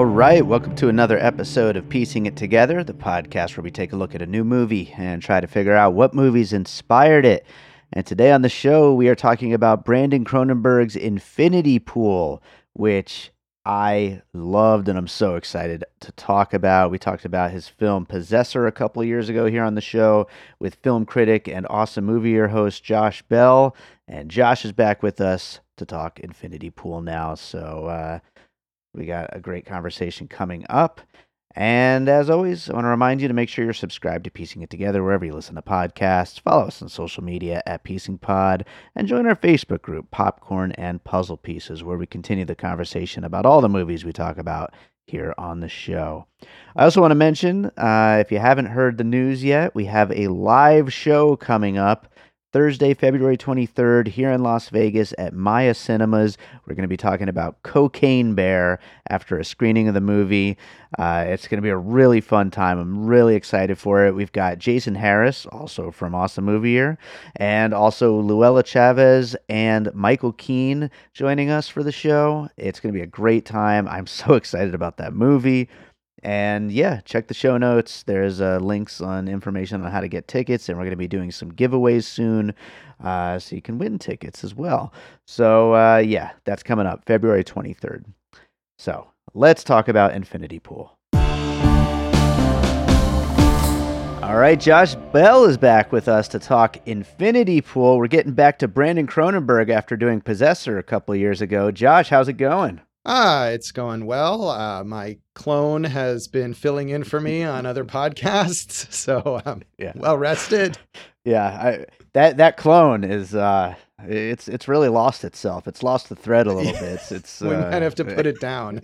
All right, welcome to another episode of Piecing It Together, the podcast where we take a look at a new movie and try to figure out what movies inspired it. And today on the show, we are talking about Brandon Cronenberg's Infinity Pool, which I loved and I'm so excited to talk about. We talked about his film Possessor a couple years ago here on the show with film critic and awesome movie year host Josh Bell. And Josh is back with us to talk Infinity Pool now. So, uh, we got a great conversation coming up. And as always, I want to remind you to make sure you're subscribed to Piecing It Together wherever you listen to podcasts. Follow us on social media at Piecing Pod and join our Facebook group, Popcorn and Puzzle Pieces, where we continue the conversation about all the movies we talk about here on the show. I also want to mention uh, if you haven't heard the news yet, we have a live show coming up Thursday, February 23rd, here in Las Vegas at Maya Cinemas. We're going to be talking about Cocaine Bear after a screening of the movie. Uh, it's going to be a really fun time. I'm really excited for it. We've got Jason Harris, also from Awesome Movie Year, and also Luella Chavez and Michael Keane joining us for the show. It's going to be a great time. I'm so excited about that movie. And yeah, check the show notes. There's uh, links on information on how to get tickets, and we're going to be doing some giveaways soon, uh, so you can win tickets as well. So uh, yeah, that's coming up February 23rd. So let's talk about Infinity Pool. All right, Josh Bell is back with us to talk Infinity Pool. We're getting back to Brandon Cronenberg after doing Possessor a couple years ago. Josh, how's it going? Ah, it's going well. Uh, my clone has been filling in for me on other podcasts, so I'm yeah. well rested. Yeah, I, that that clone is uh, it's it's really lost itself. It's lost the thread a little bit. It's, it's we uh, might have to put it down.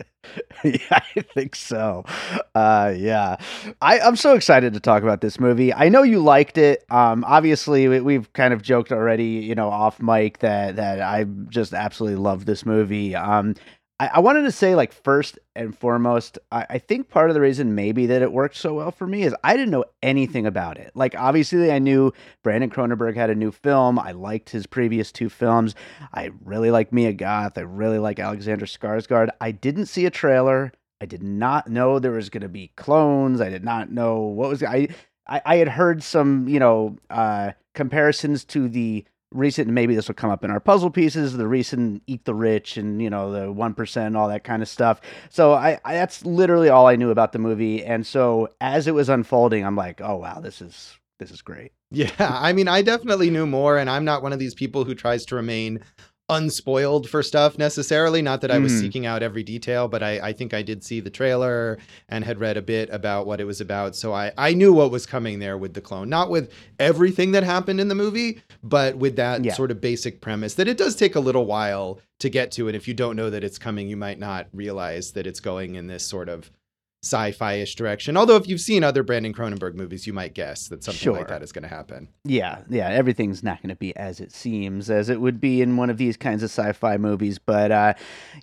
yeah, I think so. Uh, yeah, I, I'm so excited to talk about this movie. I know you liked it. Um, obviously, we, we've kind of joked already, you know, off mic that that I just absolutely love this movie. Um, I, I wanted to say, like, first and foremost, I, I think part of the reason maybe that it worked so well for me is I didn't know anything about it. Like, obviously, I knew Brandon Cronenberg had a new film. I liked his previous two films. I really like Mia Goth. I really like Alexander Skarsgård. I didn't see a trailer. I did not know there was going to be clones. I did not know what was I. I, I had heard some, you know, uh, comparisons to the recent maybe this will come up in our puzzle pieces the recent eat the rich and you know the 1% all that kind of stuff. So I, I, that's literally all i knew about the movie. And so as it was unfolding i'm like oh wow this is this is great. Yeah i mean i definitely knew more and i'm not one of these people who tries to remain unspoiled for stuff necessarily. Not that I was mm. seeking out every detail, but I, I think I did see the trailer and had read a bit about what it was about. So I, I knew what was coming there with the clone. Not with everything that happened in the movie, but with that yeah. sort of basic premise that it does take a little while to get to. And if you don't know that it's coming, you might not realize that it's going in this sort of sci-fi-ish direction. Although if you've seen other Brandon Cronenberg movies, you might guess that something sure. like that is going to happen. Yeah, yeah, everything's not going to be as it seems as it would be in one of these kinds of sci-fi movies. But uh,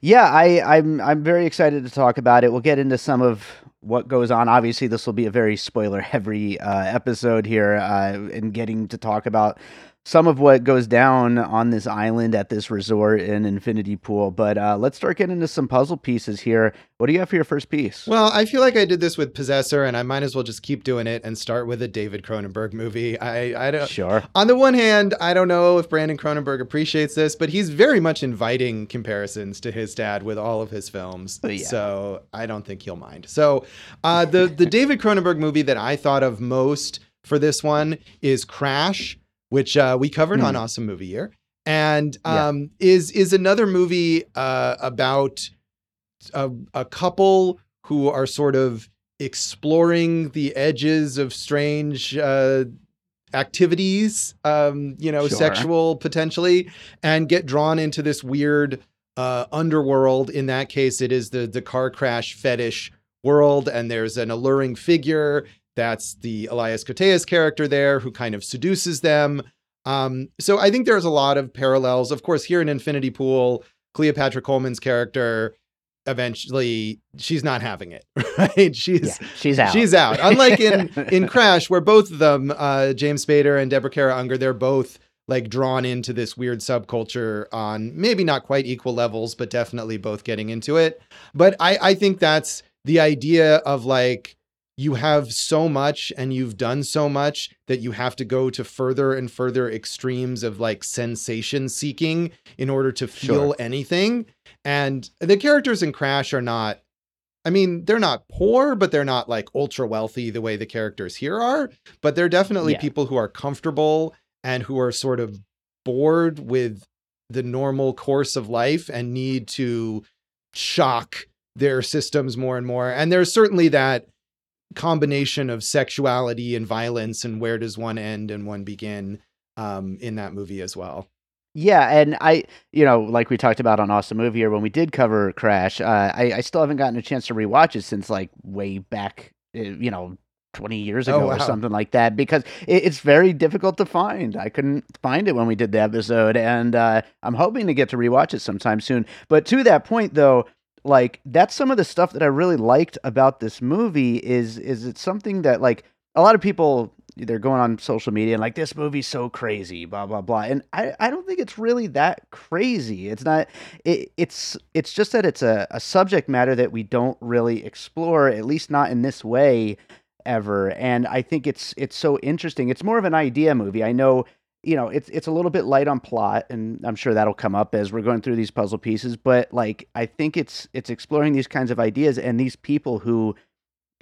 yeah, I, I'm I'm very excited to talk about it. We'll get into some of what goes on. Obviously, this will be a very spoiler-heavy uh, episode here, uh, in getting to talk about some of what goes down on this island at this resort in Infinity Pool. But uh, let's start getting into some puzzle pieces here. What do you have for your first piece? Well, I feel like I did this with Possessor, and I might as well just keep doing it and start with a David Cronenberg movie. I, I don't. Sure. On the one hand, I don't know if Brandon Cronenberg appreciates this, but he's very much inviting comparisons to his dad with all of his films. Oh, yeah. So I don't think he'll mind. So uh, the the David Cronenberg movie that I thought of most for this one is Crash, which uh, we covered on Hmm. Awesome Movie Year, and Yeah. um, is is another movie uh, about a, a couple who are sort of exploring the edges of strange uh, activities, um, you know, Sure. sexual potentially, and get drawn into this weird uh, underworld. In that case, it is the the car crash fetish world, and there's an alluring figure that's the Elias Koteas character there who kind of seduces them. Um, so I think there's a lot of parallels. Of course, here in Infinity Pool, Cleopatra Coleman's character eventually she's not having it, right? She's Yeah, she's out. She's out. Unlike in in Crash, where both of them, uh, James Spader and Deborah Kara Unger, they're both like drawn into this weird subculture on maybe not quite equal levels, but definitely both getting into it. But I I think that's the idea of like you have so much and you've done so much that you have to go to further and further extremes of like sensation seeking in order to feel Sure. anything. And the characters in Crash are not I mean, they're not poor, but they're not like ultra wealthy the way the characters here are. But they're definitely Yeah. people who are comfortable and who are sort of bored with the normal course of life and need to shock their systems more and more. And there's certainly that combination of sexuality and violence and where does one end and one begin um, in that movie as well. Yeah, and I, you know, like we talked about on Awesome Movie Year when we did cover Crash, uh, I, I still haven't gotten a chance to rewatch it since like way back, uh, you know, 20 years Oh, ago or something like that because it, it's very difficult to find. I couldn't find it when we did the episode, and uh, I'm hoping to get to rewatch it sometime soon. But to that point, though, like that's some of the stuff that I really liked about this movie is is it's something that like a lot of people they're going on social media and like this movie's so crazy blah blah blah. And i i don't think it's really that crazy. It's not it, it's it's just that it's a, a subject matter that we don't really explore at least not in this way ever. And i think it's it's so interesting. It's more of an idea movie. I know you know it's it's a little bit light on plot and i'm sure that'll come up as we're going through these puzzle pieces but like i think it's it's exploring these kinds of ideas and these people who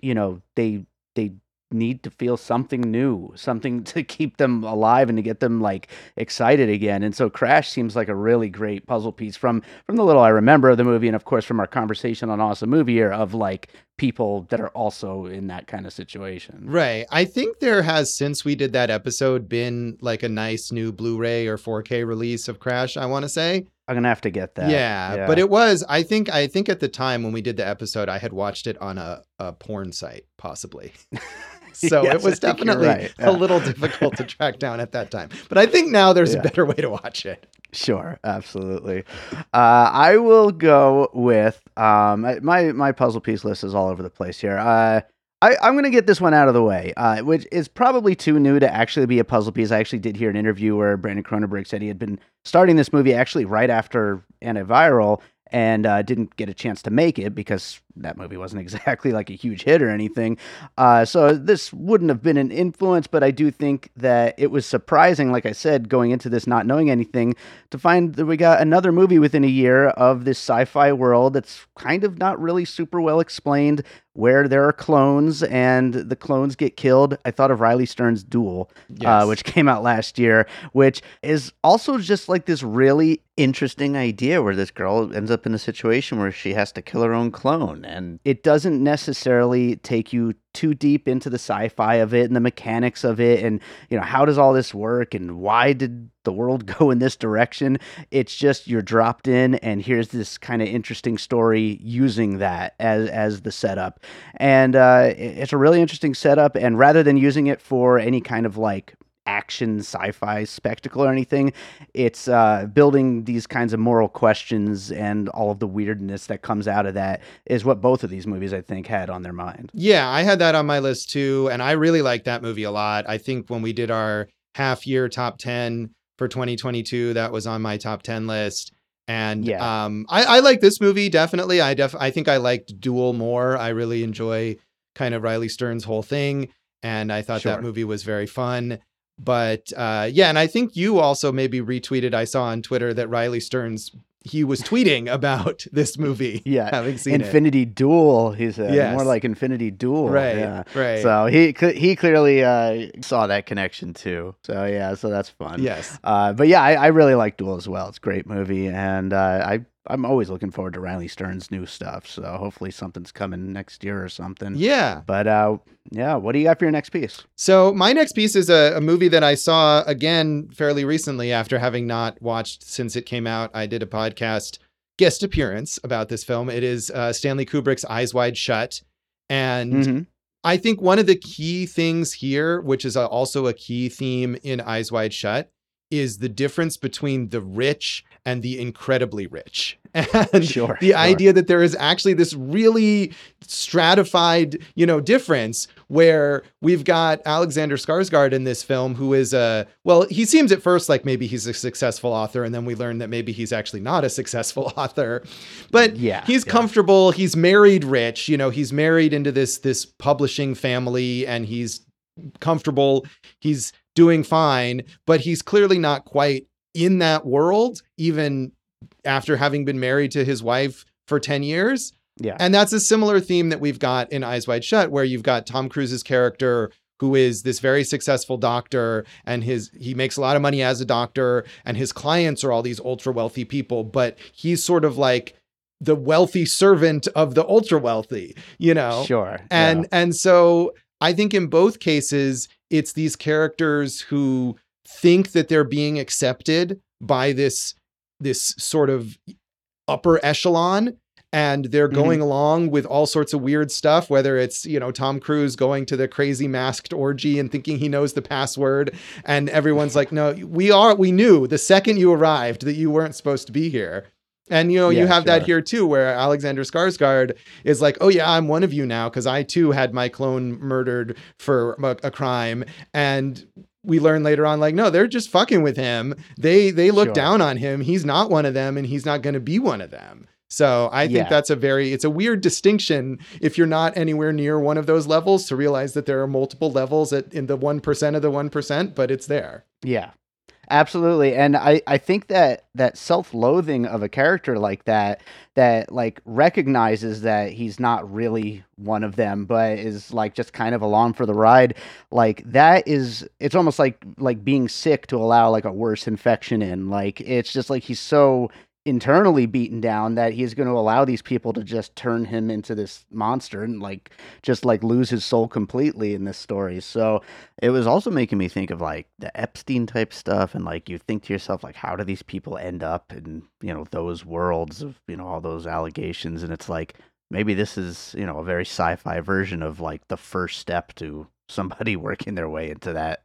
you know they they need to feel something new something to keep them alive and to get them like excited again. And so crash seems like a really great puzzle piece from from the little i remember of the movie and of course from our conversation on awesome movie year of like people that are also in that kind of situation Right. I think there has, since we did that episode, been like a nice new Blu ray or 4K release of Crash, I want to say. i'm gonna have to get that Yeah, But it was, I think, I think at the time when we did the episode, I had watched it on a, a porn site, possibly. so Yes, it was I think you're definitely right. Yeah. a little difficult to track down at that time. But I think now there's Yeah. a better way to watch it. Sure, absolutely. Uh, I will go with um, my my puzzle piece list is all over the place here. Uh, I, I'm going to get this one out of the way, uh, which is probably too new to actually be a puzzle piece. I actually did hear an interview where Brandon Cronenberg said he had been starting this movie actually right after Antiviral and uh, didn't get a chance to make it because that movie wasn't exactly like a huge hit or anything. Uh, so this wouldn't have been an influence, but I do think that it was surprising, like I said, going into this not knowing anything, to find that we got another movie within a year of this sci-fi world that's kind of not really super well explained, where there are clones and the clones get killed. I thought of Riley Stearns' Dual, Yes. uh, which came out last year, which is also just like this really interesting idea where this girl ends up in a situation where she has to kill her own clone. And it doesn't necessarily take you too deep into the sci-fi of it and the mechanics of it and you know how does all this work and why did the world go in this direction? It's just you're dropped in and here's this kind of interesting story using that as as the setup. And uh, it's a really interesting setup and rather than using it for any kind of like action sci-fi spectacle or anything it's uh, building these kinds of moral questions and all of the weirdness that comes out of that is what both of these movies i think had on their mind Yeah, I had that on my list too, and I really like that movie a lot. I think when we did our half year top 10 for 2022 that was on my top 10 list. And Yeah. um, I, I like this movie definitely. I def I think I liked Dual more. I really enjoy kind of Riley Stearns' whole thing, and I thought Sure. that movie was very fun. But uh, yeah, and I think you also maybe retweeted. I saw on Twitter that Riley Stearns he was tweeting about this movie. Yeah, having seen it. Infinity Dual. He said Yes. more like Infinity Dual. Right, Yeah. right. So he he clearly uh, saw that connection too. So yeah, so that's fun. yes. Uh, but yeah, I, I really like Dual as well. It's a great movie, and uh, I I'm always looking forward to Riley Stearns' new stuff. So hopefully something's coming next year or something. Yeah. But uh, yeah, what do you got for your next piece? So my next piece is a, a movie that I saw again fairly recently after having not watched since it came out. I did a podcast guest appearance about this film. It is uh, Stanley Kubrick's Eyes Wide Shut, and Mhm. I think one of the key things here, which is also a key theme in Eyes Wide Shut, is the difference between the rich and the incredibly rich. And Sure, the sure. idea that there is actually this really stratified, you know, difference where we've got Alexander Skarsgård in this film who is a well, he seems at first like maybe he's a successful author and then we learn that maybe he's actually not a successful author. But Yeah, he's yeah. comfortable, he's married rich, you know, he's married into this this publishing family and he's comfortable, he's doing fine, but he's clearly not quite in that world even after having been married to his wife for 10 years. Yeah. And that's a similar theme that we've got in Eyes Wide Shut, where you've got Tom Cruise's character who is this very successful doctor and his he makes a lot of money as a doctor and his clients are all these ultra wealthy people, but he's sort of like the wealthy servant of the ultra wealthy, you know? Sure. and yeah. and so i think in both cases it's these characters who think that they're being accepted by this this sort of upper echelon and they're Mhm. going along with all sorts of weird stuff whether it's you know Tom Cruise going to the crazy masked orgy and thinking he knows the password and everyone's like no we are we knew the second you arrived that you weren't supposed to be here and you know you Yeah, have that here too where Alexander Skarsgård is like, oh yeah, I'm one of you now because I too had my clone murdered for a, a crime, and we learn later on like, no, they're just fucking with him. They they look Sure. down on him. He's not one of them, and he's not going to be one of them. So I think Yeah. that's a very it's a weird distinction if you're not anywhere near one of those levels to realize that there are multiple levels at, in the one percent of the one percent, but it's there. Yeah. Absolutely. And I, I think that that self-loathing of a character like that that like recognizes that he's not really one of them but is like just kind of along for the ride like that is it's almost like like being sick to allow like a worse infection in like it's just like he's so internally beaten down that he's going to allow these people to just turn him into this monster and like just like lose his soul completely in this story. So it was also making me think of like the Epstein type stuff and like you think to yourself like how do these people end up in you know those worlds of you know all those allegations? And it's like maybe this is you know a very sci-fi version of like the first step to somebody working their way into that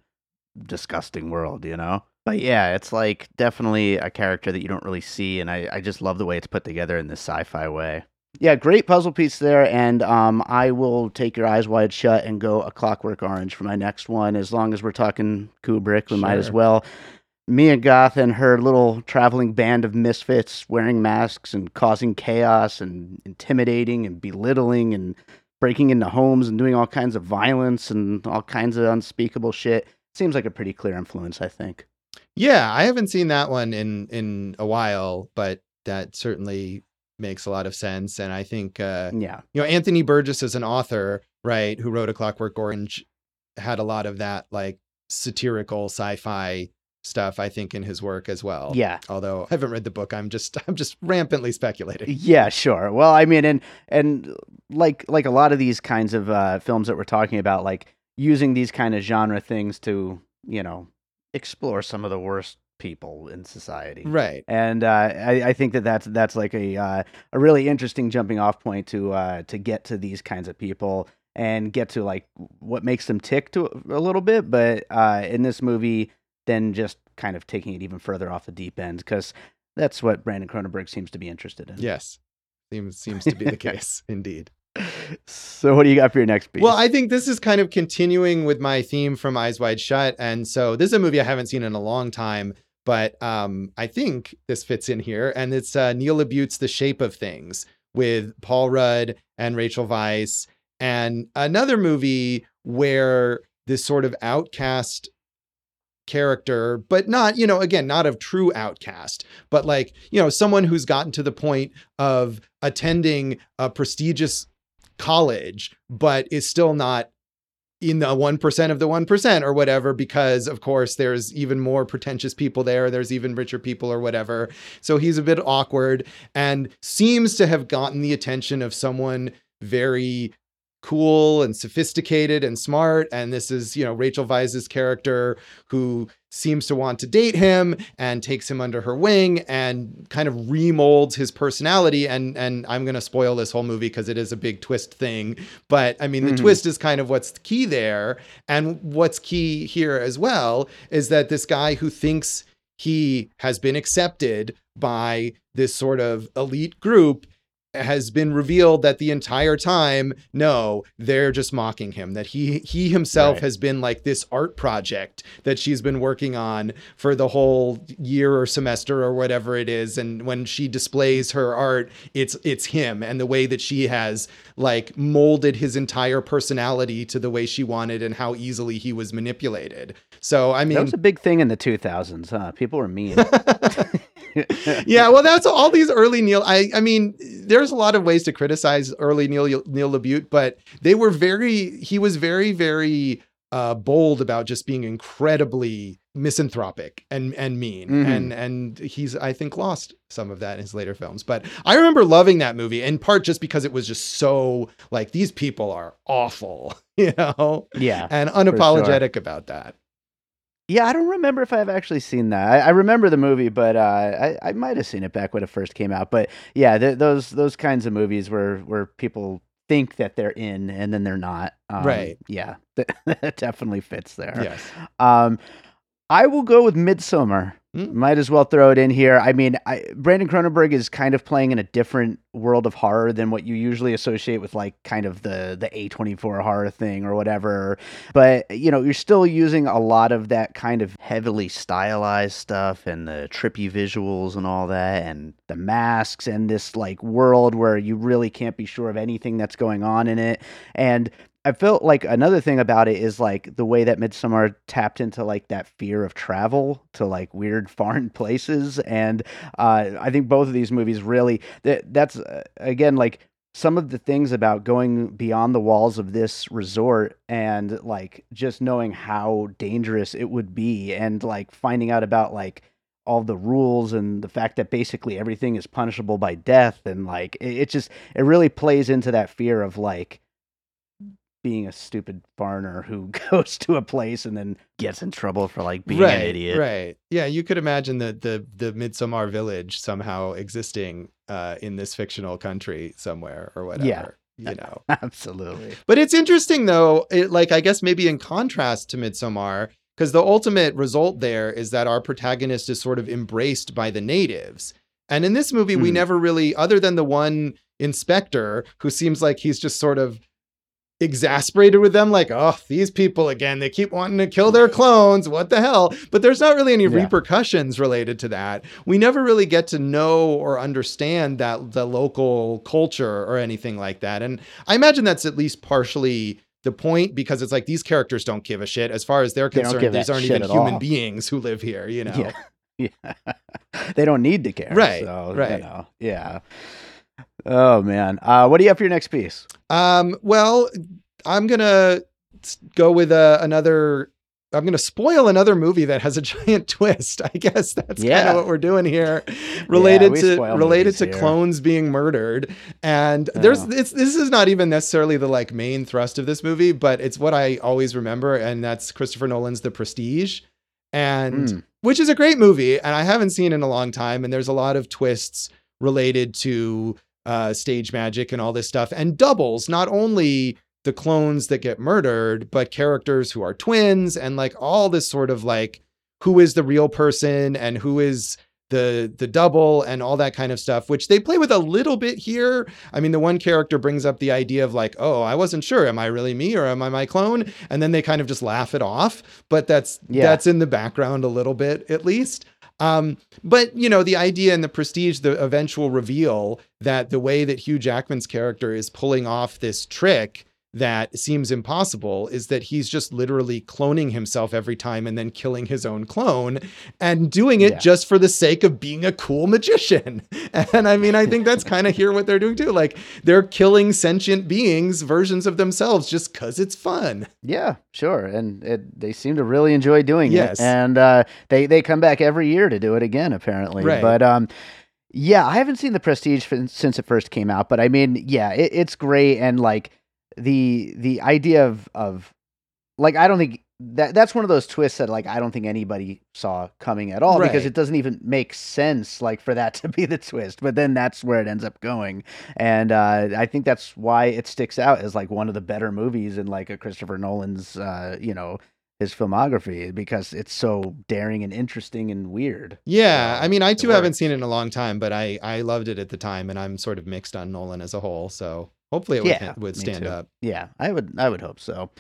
disgusting world you know but yeah it's like definitely a character that you don't really see and I, I just love the way it's put together in this sci-fi way yeah, great puzzle piece there, and um, I will take your eyes wide shut and go a Clockwork Orange for my next one. As long as we're talking Kubrick, we might as Sure. well. Mia Goth and her little traveling band of misfits wearing masks and causing chaos and intimidating and belittling and breaking into homes and doing all kinds of violence and all kinds of unspeakable shit. Seems like a pretty clear influence, I think. Yeah, I haven't seen that one in in a while, but that certainly makes a lot of sense. And I think uh, Yeah. you know Anthony Burgess is an author, right, who wrote A Clockwork Orange, had a lot of that like satirical sci-fi stuff. I think in his work as well. Yeah. Although I haven't read the book, I'm just I'm just rampantly speculating. Yeah, sure. Well, I mean, and and like like a lot of these kinds of uh, films that we're talking about, like using these kind of genre things to you know explore some of the worst people in society. Right. And uh, I, I think that that's that's like a uh, a really interesting jumping off point to uh, to get to these kinds of people and get to like what makes them tick to a little bit. But uh, in this movie, then just kind of taking it even further off the deep end because that's what Brandon Cronenberg seems to be interested in. Yes. Seems seems to be the case, indeed. So, what do you got for your next piece? Well, I think this is kind of continuing with my theme from Eyes Wide Shut. And so this is a movie I haven't seen in a long time, but um, I think this fits in here. And it's uh, Neil LaBute's The Shape of Things with Paul Rudd and Rachel Weisz. And another movie where this sort of outcast character, but not, you know, again, not of true outcast, but like, you know, someone who's gotten to the point of attending a prestigious college, but is still not in the 1% of the 1% or whatever, because of course there's even more pretentious people there. There's even richer people or whatever. So he's a bit awkward and seems to have gotten the attention of someone very cool and sophisticated and smart. And this is, you know, Rachel Weisz's character who seems to want to date him and takes him under her wing and kind of remolds his personality. And and I'm gonna spoil this whole movie because it is a big twist thing. But I mean, the mm-hmm. twist is kind of what's key there. And what's key here as well is that this guy who thinks he has been accepted by this sort of elite group has been revealed that the entire time no they're just mocking him that he he himself right. has been like this art project that she's been working on for the whole year or semester or whatever it is and when she displays her art it's it's him and the way that she has like molded his entire personality to the way she wanted and how easily he was manipulated so i mean that was a big thing in the 2000s huh people were mean yeah, well, that's all these early Neil. I, I mean, there's a lot of ways to criticize early Neil Neil LaBute, but they were very. He was very, very uh, bold about just being incredibly misanthropic and and mean mm-hmm. and and he's i think lost some of that in his later films but i remember loving that movie in part just because it was just so like these people are awful you know yeah and unapologetic sure. about that yeah, I don't remember if I've actually seen that. I, I remember the movie, but uh, I, I might have seen it back when it first came out. But yeah, th- those those kinds of movies where where people think that they're in and then they're not. Um, right. Yeah, that definitely fits there. Yes. Um, I will go with Midsommar. Mm. Might as well throw it in here. I mean, I, Brandon Cronenberg is kind of playing in a different world of horror than what you usually associate with, like, kind of the the A twenty four horror thing or whatever. But you know, you're still using a lot of that kind of heavily stylized stuff and the trippy visuals and all that, and the masks and this like world where you really can't be sure of anything that's going on in it. And I felt like another thing about it is like the way that Midsommar tapped into like that fear of travel to like weird foreign places, and uh, I think both of these movies really that that's uh, again like some of the things about going beyond the walls of this resort and like just knowing how dangerous it would be, and like finding out about like all the rules and the fact that basically everything is punishable by death and like it, it just it really plays into that fear of like being a stupid foreigner who goes to a place and then gets in trouble for like being right, an idiot. Right. Yeah, you could imagine the the the Midsommar village somehow existing uh, in this fictional country somewhere or whatever. Yeah. You know. Absolutely. But it's interesting though, it, like I guess maybe in contrast to Midsommar, because the ultimate result there is that our protagonist is sort of embraced by the natives. And in this movie, mm. we hmm. never really, other than the one inspector who seems like he's just sort of exasperated with them like oh these people again they keep wanting to kill their clones what the hell? But there's not really any yeah. repercussions related to that. We never really get to know or understand that the local culture or anything like that. And i imagine that's at least partially the point because it's like these characters don't give a shit. As far as they're concerned they these aren't even human all. beings who live here you know? Yeah, yeah. they don't need to care right. so, right. you know, yeah Oh man, uh, what do you have for your next piece? Um, well, I'm gonna go with uh, another. I'm gonna spoil another movie that has a giant twist. I guess that's yeah. kind of what we're doing here, related yeah, to related to here. clones being murdered. And oh. there's it's this is not even necessarily the like main thrust of this movie, but it's what I always remember, and that's Christopher Nolan's The Prestige, and mm. which is a great movie, and I haven't seen in a long time. And there's a lot of twists related to uh, stage magic and all this stuff, and doubles, not only the clones that get murdered, but characters who are twins and like all this sort of like who is the real person and who is the the double and all that kind of stuff which they play with a little bit here. I mean the one character brings up the idea of like oh i wasn't sure. Am i really me or am i my clone? And then they kind of just laugh it off but that's yeah. that's in the background a little bit at least um, but you know, the idea and the prestige, the eventual reveal that the way that Hugh Jackman's character is pulling off this trick that seems impossible is that he's just literally cloning himself every time and then killing his own clone and doing it yeah. just for the sake of being a cool magician. And I mean, I think that's kind of here what they're doing too. Like they're killing sentient beings, versions of themselves, just because it's fun. Yeah, sure. And it, they seem to really enjoy doing yes. it. And uh, they, they come back every year to do it again, apparently. Right. But, um, yeah, I haven't seen the Prestige since it first came out, but I mean, yeah, it, it's great and like the the idea of of like I don't think that that's one of those twists that like I don't think anybody saw coming at all right. because it doesn't even make sense like for that to be the twist. But then that's where it ends up going, and uh, I think that's why it sticks out as like one of the better movies in like a Christopher Nolan's uh, you know his filmography because it's so daring and interesting and weird. Yeah, so, I mean, I too haven't seen it in a long time, but I I loved it at the time, and I'm sort of mixed on Nolan as a whole. So Hopefully, it would, yeah, would stand up. Yeah, I would. I would hope so.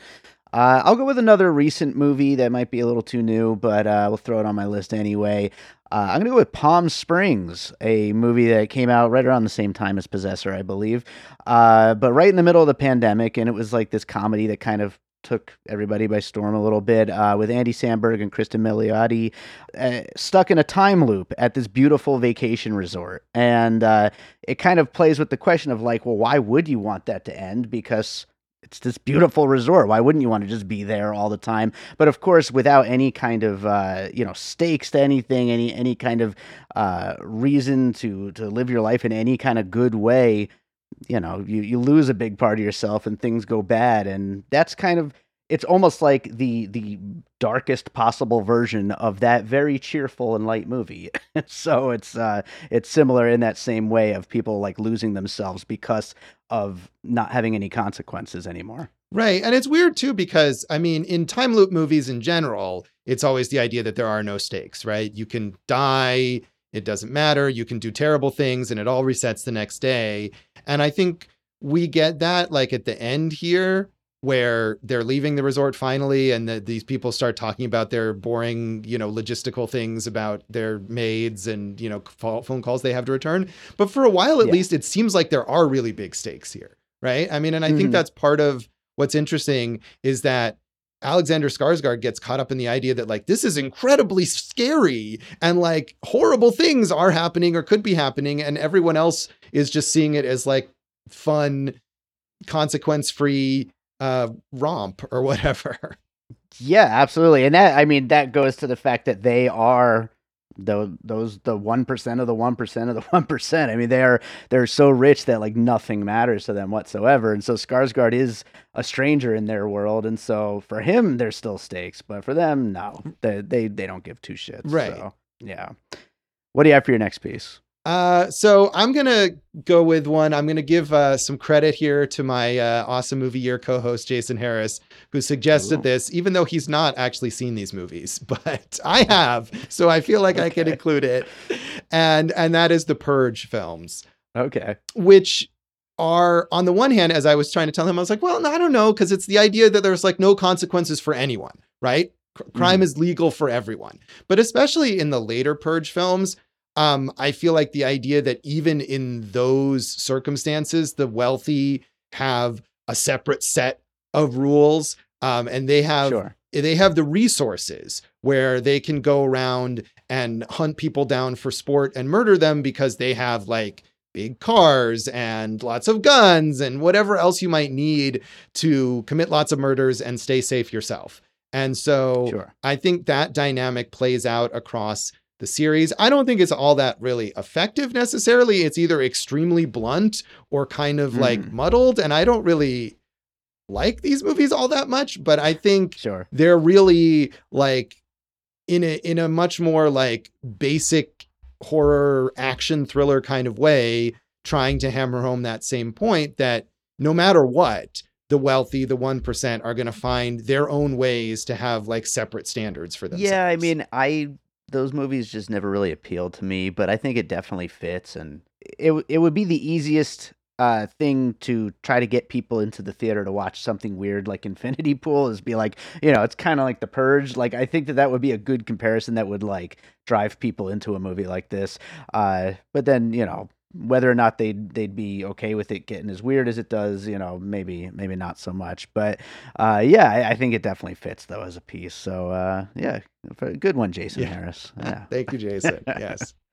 Uh, I'll go with another recent movie that might be a little too new, but uh, we'll throw it on my list anyway. Uh, I'm going to go with Palm Springs, a movie that came out right around the same time as Possessor, I believe, uh, but right in the middle of the pandemic. And it was like this comedy that kind of took everybody by storm a little bit uh, with Andy Samberg and Kristen Milioti uh, stuck in a time loop at this beautiful vacation resort. And uh, it kind of plays with the question of like, well, why would you want that to end? Because it's this beautiful resort. Why wouldn't you want to just be there all the time? But of course, without any kind of uh, you know stakes to anything, any any kind of uh, reason to to live your life in any kind of good way you know you, you lose a big part of yourself and things go bad. And that's kind of it's almost like the the darkest possible version of that very cheerful and light movie. So it's uh it's similar in that same way of people like losing themselves because of not having any consequences anymore. Right. And it's weird too because i mean in time loop movies in general it's always the idea that there are no stakes right? You can die. It doesn't matter. You can do terrible things and it all resets the next day. And I think we get that like at the end here where they're leaving the resort finally and the, these people start talking about their boring you know logistical things about their maids and you know phone calls they have to return but for a while at yeah. least it seems like there are really big stakes here right i mean and i mm-hmm. think that's part of what's interesting is that Alexander Skarsgård gets caught up in the idea that like this is incredibly scary and like horrible things are happening or could be happening and everyone else is just seeing it as like fun consequence-free uh romp or whatever. Yeah, absolutely. And that I mean that goes to the fact that they are the those the one percent of the one percent of the one percent. I mean, they are they're so rich that like nothing matters to them whatsoever. And so Skarsgård is a stranger in their world, and so for him, there's still stakes, but for them, no, they they, they don't give two shits. Right? So, yeah. What do you have for your next piece? Uh, so I'm gonna go with one. I'm gonna give uh, some credit here to my uh, awesome movie year co-host Jason Harris, who suggested Ooh. this, even though he's not actually seen these movies, but I have, so I feel like okay. I can include it. And and that is the Purge films. Okay. Which are on the one hand, as I was trying to tell him, I was like, well, I don't know, because it's the idea that there's like no consequences for anyone, right? crime mm. is legal for everyone. But especially in the later Purge films, um, I feel like the idea that even in those circumstances, the wealthy have a separate set of rules, um, and they have sure. they have the resources where they can go around and hunt people down for sport and murder them because they have like big cars and lots of guns and whatever else you might need to commit lots of murders and stay safe yourself. And so sure. I think that dynamic plays out across the series. I don't think it's all that really effective necessarily. It's either extremely blunt or kind of mm. like hmm. muddled. And I don't really like these movies all that much, but I think sure. they're really like in a in a much more like basic horror action thriller kind of way, trying to hammer home that same point that no matter what, the wealthy, the 1% are going to find their own ways to have like separate standards for themselves. Yeah, I mean, I those movies just never really appealed to me, but I think it definitely fits, and it it would be the easiest uh thing to try to get people into the theater to watch something weird like Infinity Pool is be like, you know, it's kind of like The Purge. Like I think that that would be a good comparison that would like drive people into a movie like this. Uh but then, you know, whether or not they'd they'd be okay with it getting as weird as it does, you know, maybe maybe not so much. But uh, yeah, I, I, think it definitely fits though as a piece. So uh, yeah, good one, Jason yeah. Harris. Yeah, thank you, Jason. yes.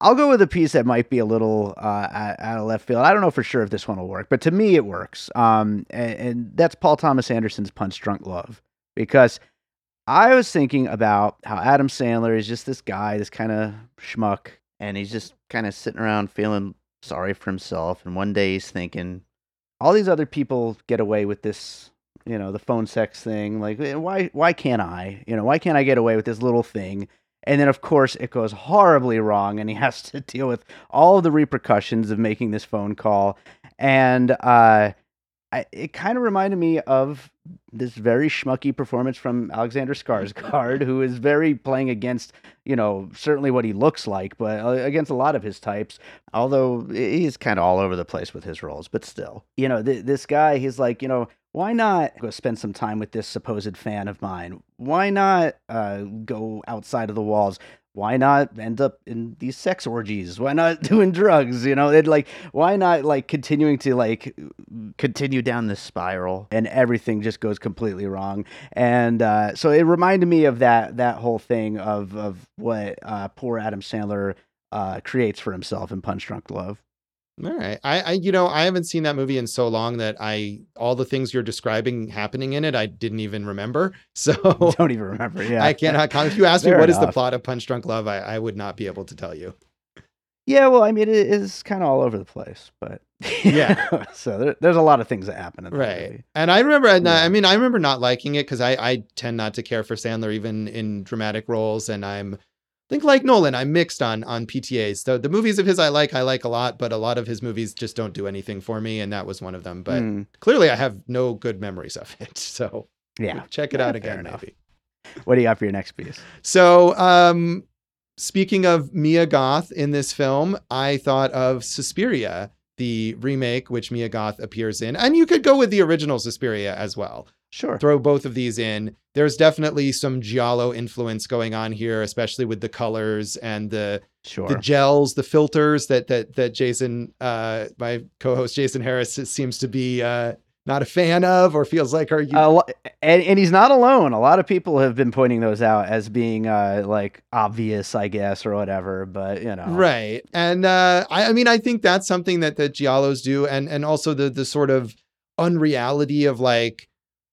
I'll go with a piece that might be a little uh, out of left field. I don't know for sure if this one will work, but to me it works. Um, and, and that's Paul Thomas Anderson's Punch Drunk Love because I was thinking about how Adam Sandler is just this guy, this kind of schmuck, and he's just kind of sitting around feeling sorry for himself. And one day he's thinking, all these other people get away with this, you know, the phone sex thing. Like, eh, why, why can't I? You know, why can't I get away with this little thing? And then, of course, it goes horribly wrong, and he has to deal with all of the repercussions of making this phone call. And uh, I, it kind of reminded me of this very schmucky performance from Alexander Skarsgård, who is very playing against, you know, certainly what he looks like, but uh, against a lot of his types. Although he's kind of all over the place with his roles, but still, you know, th- this guy, he's like, you know, why not go spend some time with this supposed fan of mine? Why not uh, go outside of the walls? Why not end up in these sex orgies? Why not doing drugs? You know, it like why not like continuing to like continue down this spiral and everything just goes completely wrong. And uh, so it reminded me of that that whole thing of of what uh, poor Adam Sandler uh, creates for himself in Punch Drunk Love. All right. I, I, you know, I haven't seen that movie in so long that I, all the things you're describing happening in it, I didn't even remember. So don't even remember. Yeah. I cannot comment. If you ask me what enough. is the plot of Punch Drunk Love, I, I would not be able to tell you. Yeah. Well, I mean, it is kind of all over the place, but yeah. so there, there's a lot of things that happen. In right. Movie. And I remember, yeah. I mean, I remember not liking it because I, I tend not to care for Sandler even in dramatic roles. And I'm, think like Nolan, I'm mixed on on PTAs. The the movies of his I like, I like a lot, but a lot of his movies just don't do anything for me, and that was one of them. But mm. clearly, I have no good memories of it. So yeah, check it yeah, out again, maybe. What do you got for your next piece? So, um, speaking of Mia Goth in this film, I thought of Suspiria, the remake, which Mia Goth appears in, and you could go with the original Suspiria as well. Sure. Throw both of these in. There's definitely some giallo influence going on here, especially with the colors and the sure. the gels, the filters that that that Jason, uh, my co-host Jason Harris, seems to be uh, not a fan of, or feels like are you? Uh, and, and he's not alone. A lot of people have been pointing those out as being uh, like obvious, I guess, or whatever. But you know, right? And uh, I, I mean, I think that's something that the giallos do, and and also the the sort of unreality of like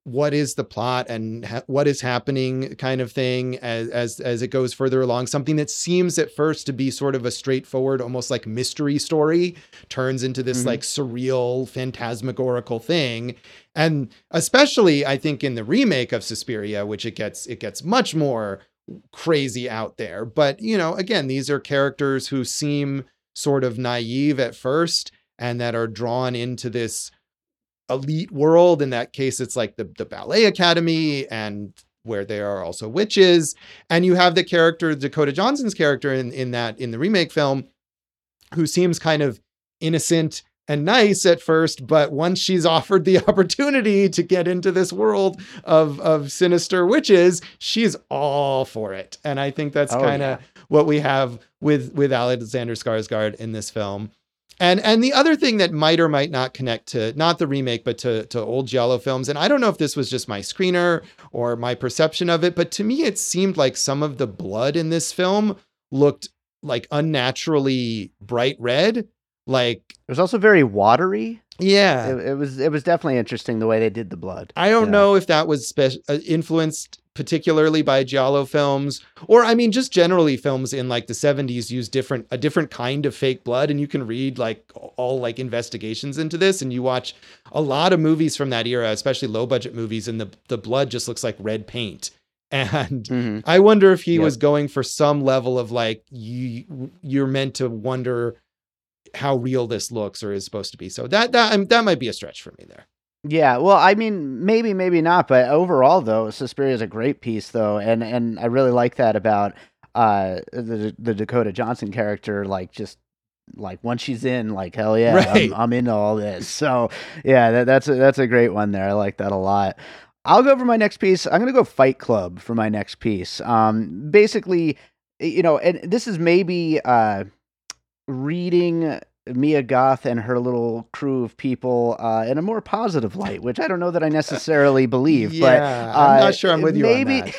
what is the plot and ha- what is happening kind of thing as, as as it goes further along. Something that seems at first to be sort of a straightforward almost like mystery story turns into this mm-hmm. like surreal phantasmagorical thing. And especially i think in the remake of suspiria which it gets it gets much more crazy out there. But you know again these are characters who seem sort of naive at first and that are drawn into this elite world. In that case, it's like the, the ballet academy and where there are also witches. And you have the character, Dakota Johnson's character in, in that in the remake film, who seems kind of innocent and nice at first, but once she's offered the opportunity to get into this world of of sinister witches, she's all for it. And I think that's oh, kind of yeah. what we have with with Alexander Skarsgård in this film. And and the other thing that might or might not connect to not the remake, but to to old Giallo films, and I don't know if this was just my screener or my perception of it, but to me it seemed like some of the blood in this film looked like unnaturally bright red. Like it was also very watery. Yeah, it, it was. It was definitely interesting the way they did the blood. I don't know if that was spe- uh, influenced particularly by giallo films or i mean just generally films in like the 70s use different a different kind of fake blood and you can read like all like investigations into this and you watch a lot of movies from that era especially low budget movies and the the blood just looks like red paint and mm-hmm. i wonder if he yep. was going for some level of like you you're meant to wonder how real this looks or is supposed to be so that that that might be a stretch for me there yeah, well, I mean, maybe, maybe not, but overall, though, Suspiria is a great piece, though, and and I really like that about uh, the the Dakota Johnson character, like just like once she's in, like hell yeah, Right. I'm, I'm into all this. So yeah, that, that's a, that's a great one there. I like that a lot. I'll go for my next piece. I'm gonna go Fight Club for my next piece. Um, basically, you know, and this is maybe uh, reading Mia Goth and her little crew of people uh, in a more positive light, which I don't know that I necessarily believe, but yeah, I'm uh, not sure I'm with you maybe, on that.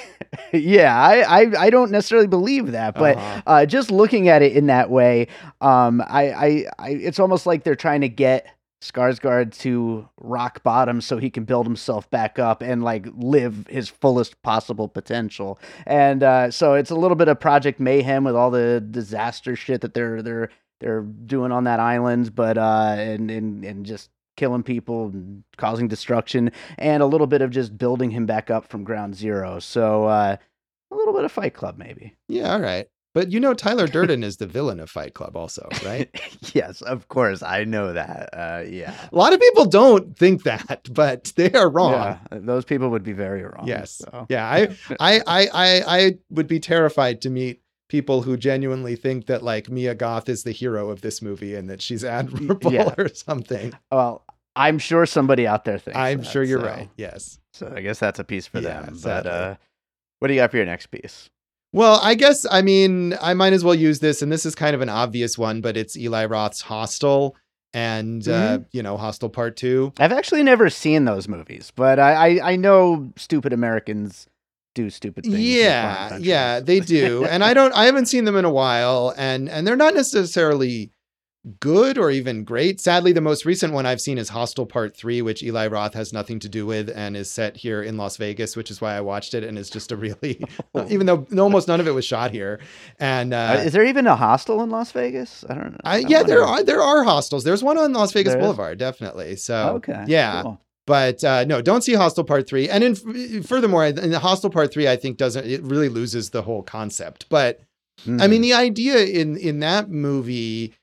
yeah, I, I I don't necessarily believe that, but Uh-huh. uh, just looking at it in that way, um, I, I, I, it's almost like they're trying to get Skarsgård to rock bottom so he can build himself back up and like live his fullest possible potential. And uh, so it's a little bit of Project Mayhem with all the disaster shit that they're they're they're doing on that island, but uh, and and and just killing people and causing destruction, and a little bit of just building him back up from ground zero. So uh, a little bit of Fight Club, maybe. Yeah, all right. But you know, Tyler Durden is the villain of Fight Club, also, right? yes, of course, I know that. Uh, yeah. A lot of people don't think that, but they are wrong. Yeah, those people would be very wrong. Yes. so. Yeah, I, I, I, I, I would be terrified to meet people who genuinely think that like Mia Goth is the hero of this movie and that she's admirable yeah. or something. Well, I'm sure somebody out there thinks. I'm that, sure you're so- right. Yes. So I guess that's a piece for Yeah, them. But uh, what do you got for your next piece? Well, I guess I mean I might as well use this, and this is kind of an obvious one, but it's Eli Roth's Hostel, and uh, you know Hostel Part Two. I've actually never seen those movies, but I I, I know stupid Americans do stupid things. Yeah, yeah, they do, and I don't. I haven't seen them in a while, and and they're not necessarily good or even great. Sadly, the most recent one I've seen is Hostel Part Three, which Eli Roth has nothing to do with, and is set here in Las Vegas, which is why I watched it, and it's just a really, even though almost none of it was shot here, and Uh, uh, is there even a hostel in Las Vegas? I don't know. I, I yeah, there are there are hostels. There's one on Las Vegas There is? Boulevard, definitely. So Okay. yeah, cool. But uh, no, don't see Hostel Part Three. And in furthermore, in the Hostel Part Three, I think doesn't it really loses the whole concept. But I mean, Mhm. the idea in in that movie,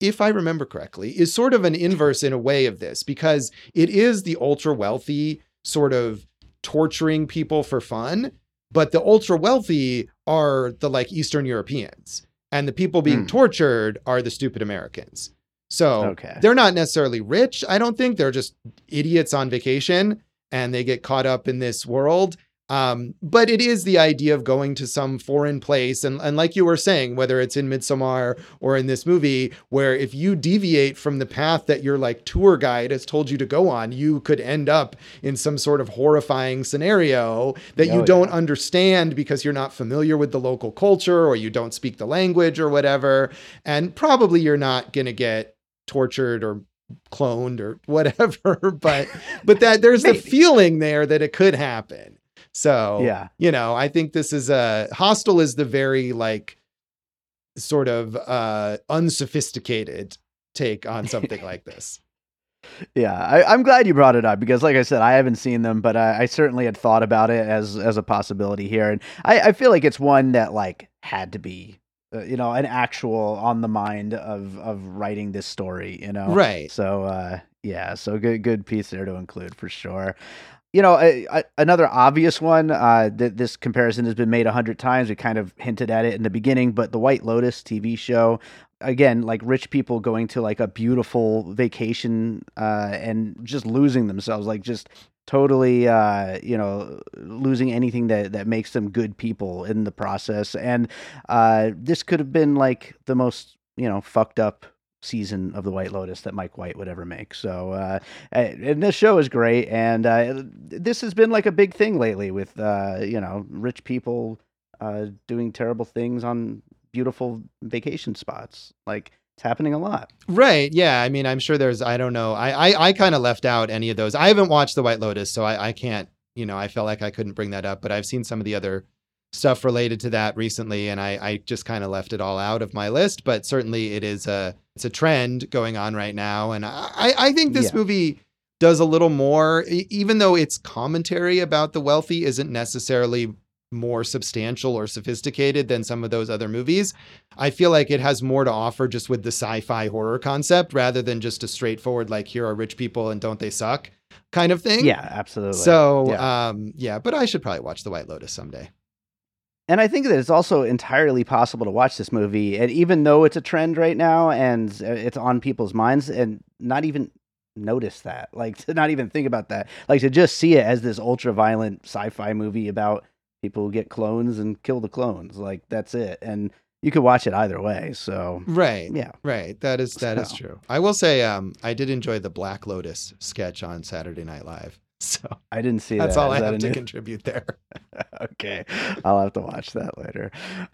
if I remember correctly, is sort of an inverse in a way of this because it is the ultra wealthy sort of torturing people for fun, but the ultra wealthy are the like Eastern Europeans, and the people being Hmm. tortured are the stupid Americans. So Okay. they're not necessarily rich. I don't think they're just idiots on vacation and they get caught up in this world. Um, but it is the idea of going to some foreign place. And, and like you were saying, whether it's in Midsommar or in this movie, where if you deviate from the path that your like tour guide has told you to go on, you could end up in some sort of horrifying scenario that you Oh, don't yeah. understand because you're not familiar with the local culture or you don't speak the language or whatever. And probably you're not going to get tortured or cloned or whatever but but that there's the feeling there that it could happen. So Yeah. you know i think this is a Hostel is the very like sort of uh unsophisticated take on something like this. Yeah, I, I'm glad you brought it up because, like I said, I haven't seen them, but I, I certainly had thought about it as as a possibility here, and I, I feel like it's one that like had to be, uh, you know, an actual on the mind of of writing this story, you know. right So uh, yeah, so good good piece there to include for sure. You know, a, a, another obvious one uh, that this comparison has been made a hundred times. We kind of hinted at it in the beginning, but the White Lotus TV show, again, like rich people going to like a beautiful vacation uh, and just losing themselves, like just totally, uh, you know, losing anything that that makes them good people in the process. And uh, this could have been like the most, you know, fucked up season of the White Lotus that Mike White would ever make. So, uh, and this show is great, and uh, this has been like a big thing lately with uh, you know rich people uh, doing terrible things on beautiful vacation spots. Like it's happening a lot. right yeah i mean i'm sure there's i don't know i i, I kind of left out any of those i haven't watched the white lotus so I, I can't you know i felt like i couldn't bring that up but i've seen some of the other stuff related to that recently and i i just kind of left it all out of my list but certainly it is a it's a trend going on right now and i i think this Yeah. movie does a little more even though its commentary about the wealthy isn't necessarily more substantial or sophisticated than some of those other movies I feel like it has more to offer just with the sci-fi horror concept rather than just a straightforward like here are rich people and don't they suck kind of thing. Yeah, absolutely. So Yeah. um yeah, but I should probably watch The White Lotus someday. And I think that it's also entirely possible to watch this movie, and even though it's a trend right now and uh, it's on people's minds, and not even notice that, like to not even think about that, like to just see it as this ultra violent sci-fi movie about people get clones and kill the clones, like that's it. And you could watch it either way. So Right. yeah, Right. That is that is So- true. I will say um I did enjoy the Black Lotus sketch on Saturday Night Live. So I didn't see that's that. all Is I that have to new- contribute there. okay, I'll have to watch that later.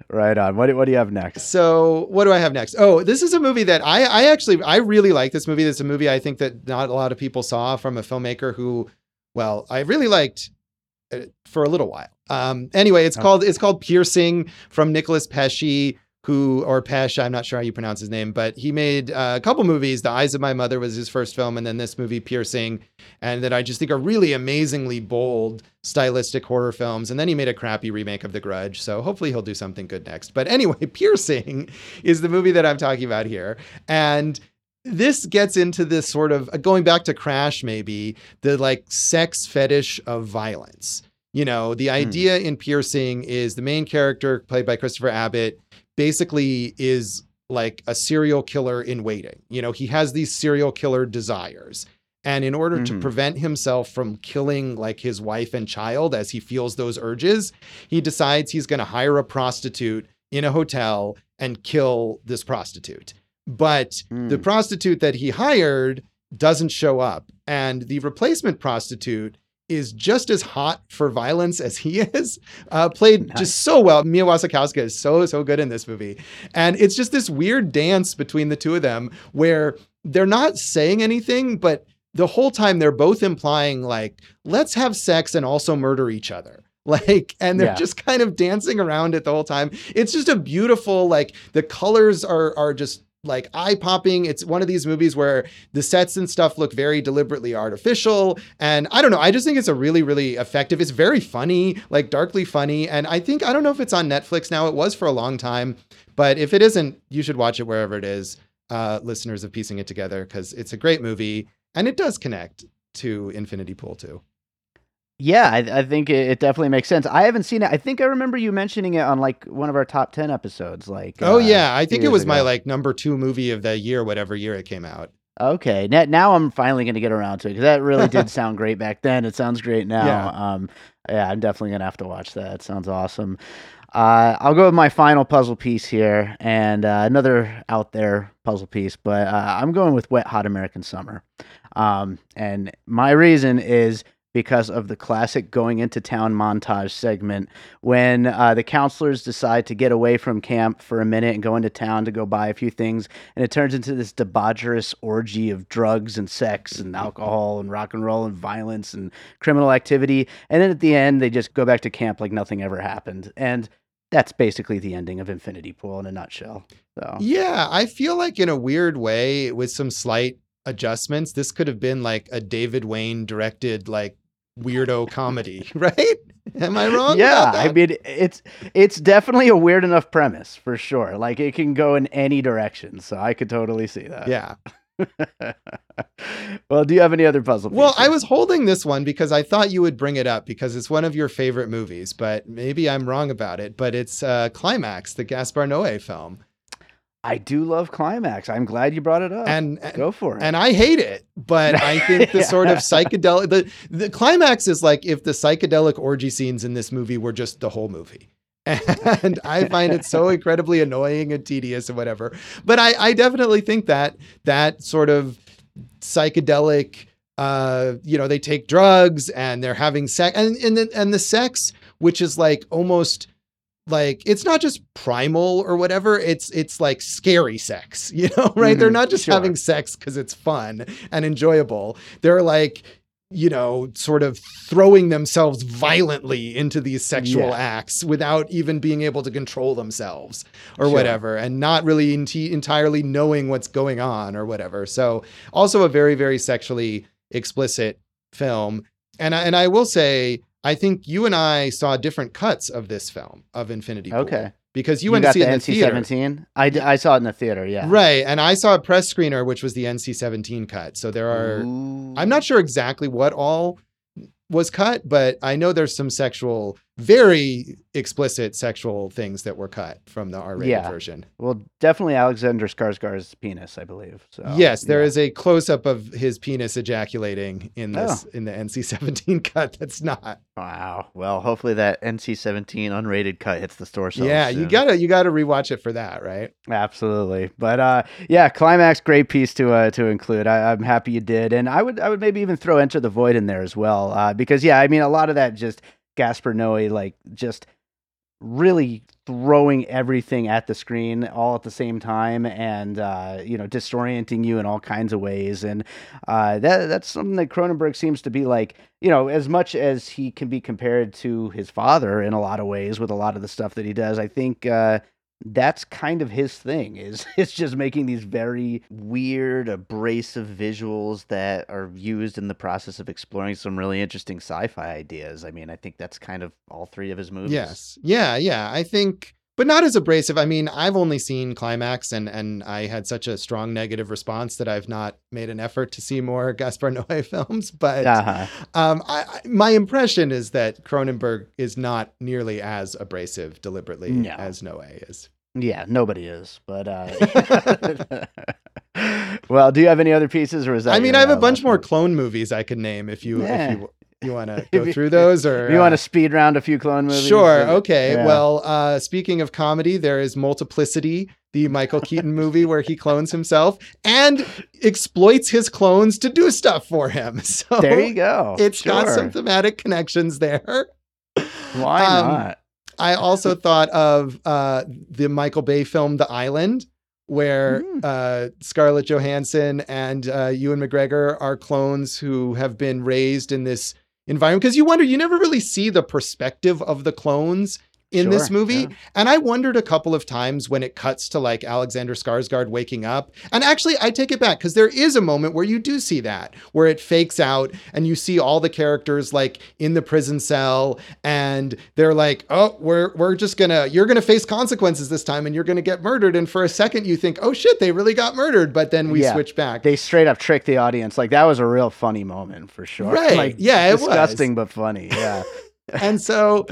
Right on. What do, what do you have next? So what do I have next? Oh, this is a movie that I I actually I really like this movie. It's a movie I think that not a lot of people saw from a filmmaker who, well, I really liked for a little while. Um, anyway, it's Oh. called it's called Piercing from Nicholas Pesce, who or Pesh, I'm not sure how you pronounce his name, but he made uh, a couple movies. The Eyes of My Mother was his first film, and then this movie Piercing, and that I just think are really amazingly bold, stylistic horror films. And then he made a crappy remake of The Grudge, so hopefully he'll do something good next. But anyway, Piercing is the movie that I'm talking about here, and this gets into this sort of uh, going back to Crash, maybe the like sex fetish of violence. You know, the idea in Piercing is the main character, played by Christopher Abbott, basically is like a serial killer in waiting. You know, he has these serial killer desires. And in order to Mhm. prevent himself from killing like his wife and child as he feels those urges, he decides he's going to hire a prostitute in a hotel and kill this prostitute. But the Mm. prostitute that he hired doesn't show up. And the replacement prostitute is just as hot for violence as he is, uh, played Nice. just so well. Mia Wasikowska is so, so good in this movie. And it's just this weird dance between the two of them where they're not saying anything, but the whole time they're both implying, like, let's have sex and also murder each other. Like, and they're Yeah. just kind of dancing around it the whole time. It's just a beautiful, like, the colors are are just like eye popping. It's one of these movies where the sets and stuff look very deliberately artificial. And I don't know, I just think it's a really, really effective. It's very funny, like darkly funny. And I think, I don't know if it's on Netflix now. It was for a long time. But if it isn't, you should watch it wherever it is, uh, listeners of Piecing It Together, because it's a great movie and it does connect to Infinity Pool too. Yeah, I, I think it, it definitely makes sense. I haven't seen it. I think I remember you mentioning it on like one of our top ten episodes. Like, oh uh, yeah, I think it was my like number two movie of the year, whatever year it came out. Okay, now, now I'm finally going to get around to it because that really did sound great back then. It sounds great now. Yeah. Um, yeah, I'm definitely going to have to watch that. It sounds awesome. Uh, I'll go with my final puzzle piece here, and uh, another out there puzzle piece, but uh, I'm going with Wet Hot American Summer. Um, and my reason is because of the classic going into town montage segment when uh, the counselors decide to get away from camp for a minute and go into town to go buy a few things and it turns into this debaucherous orgy of drugs and sex and alcohol and rock and roll and violence and criminal activity. And then at the end they just go back to camp like nothing ever happened. And that's basically the ending of infinity pool in a nutshell so. Yeah, I feel like in a weird way, with some slight adjustments, this could have been like a David Wain directed like weirdo comedy, right? Am I wrong? yeah i mean it's it's definitely a weird enough premise for sure like it can go in any direction so i could totally see that yeah. well do you have any other puzzle Well, I was holding this one because I thought you would bring it up because it's one of your favorite movies, but maybe I'm wrong about it. But it's uh, Climax, the Gaspar Noé film, I do love climax i'm glad you brought it up and go for it and I hate it, but I think the sort of psychedelic the the climax is like if the psychedelic orgy scenes in this movie were just the whole movie. And I find it so incredibly annoying and tedious and whatever. But I, I definitely think that that sort of psychedelic uh you know they take drugs and they're having sex and and the, and the sex which is like almost like it's not just primal or whatever it's it's like scary sex you know right they're Mhm, not just sure. having sex because it's fun and enjoyable they're like you know sort of throwing themselves violently into these sexual Yeah. acts without even being able to control themselves or Sure. whatever and not really enti- entirely knowing what's going on or whatever so also a very very sexually explicit film and I, and I will say I think you and I saw different cuts of this film of Infinity Pool. Okay. Because you, you, went got to see it the in the theater. NC-17. I, d- I saw it in the theater. Yeah. Right. And I saw a press screener, which was the NC 17 cut. So there are, Ooh. I'm not sure exactly what all was cut, but I know there's some sexual very explicit sexual things that were cut from the R-rated Yeah. version. Well, definitely Alexander Skarsgård's penis, I believe. So yes, there yeah. is a close-up of his penis ejaculating in Oh. this in the NC-17 cut. That's not. Wow. Well, hopefully that NC-17 unrated cut hits the store yeah, you gotta you gotta rewatch it for that, right? Absolutely, but uh, yeah, climax, great piece to uh, to include. I, I'm happy you did, and I would I would maybe even throw Enter the Void in there as well, uh, because yeah, I mean a lot of that just Gaspar Noé like just really throwing everything at the screen all at the same time and uh, you know disorienting you in all kinds of ways. And uh, that that's something that Cronenberg seems to be like you know as much as he can be compared to his father in a lot of ways with a lot of the stuff that he does I think uh, that's kind of his thing is it's just making these very weird abrasive visuals that are used in the process of exploring some really interesting sci-fi ideas i mean i think that's kind of all three of his movies Yes. Yeah, yeah. I think but not as abrasive. I mean, I've only seen Climax and and I had such a strong negative response that I've not made an effort to see more Gaspar Noé films, but uh-huh. um I, my impression is that Cronenberg is not nearly as abrasive deliberately No. as Noé is. yeah nobody is but uh well do you have any other pieces or is that I mean, I have a uh, bunch more clone movies I could name if you Yeah. if you you want to go through those or you want uh, to speed round a few clone movies Sure. Okay. yeah. Well, uh, speaking of comedy, there is Multiplicity, the Michael Keaton movie where he clones himself and exploits his clones to do stuff for him. So there you go it's got some thematic connections there. why um, not I also thought of uh, the Michael Bay film The Island, where Mm. uh, Scarlett Johansson and uh, Ewan McGregor are clones who have been raised in this environment. Because you wonder, you never really see the perspective of the clones in this movie. yeah. And I wondered a couple of times when it cuts to like Alexander Skarsgård waking up. And actually, I take it back because there is a moment where you do see that, where it fakes out and you see all the characters like in the prison cell and they're like, oh, we're, we're just gonna, you're gonna face consequences this time and you're gonna get murdered. And for a second, you think, oh shit, they really got murdered. But then we Yeah. switch back. they straight up tricked the audience. Like that was a real funny moment for sure. Right. Like, Yeah, it was. disgusting but funny. Yeah. and so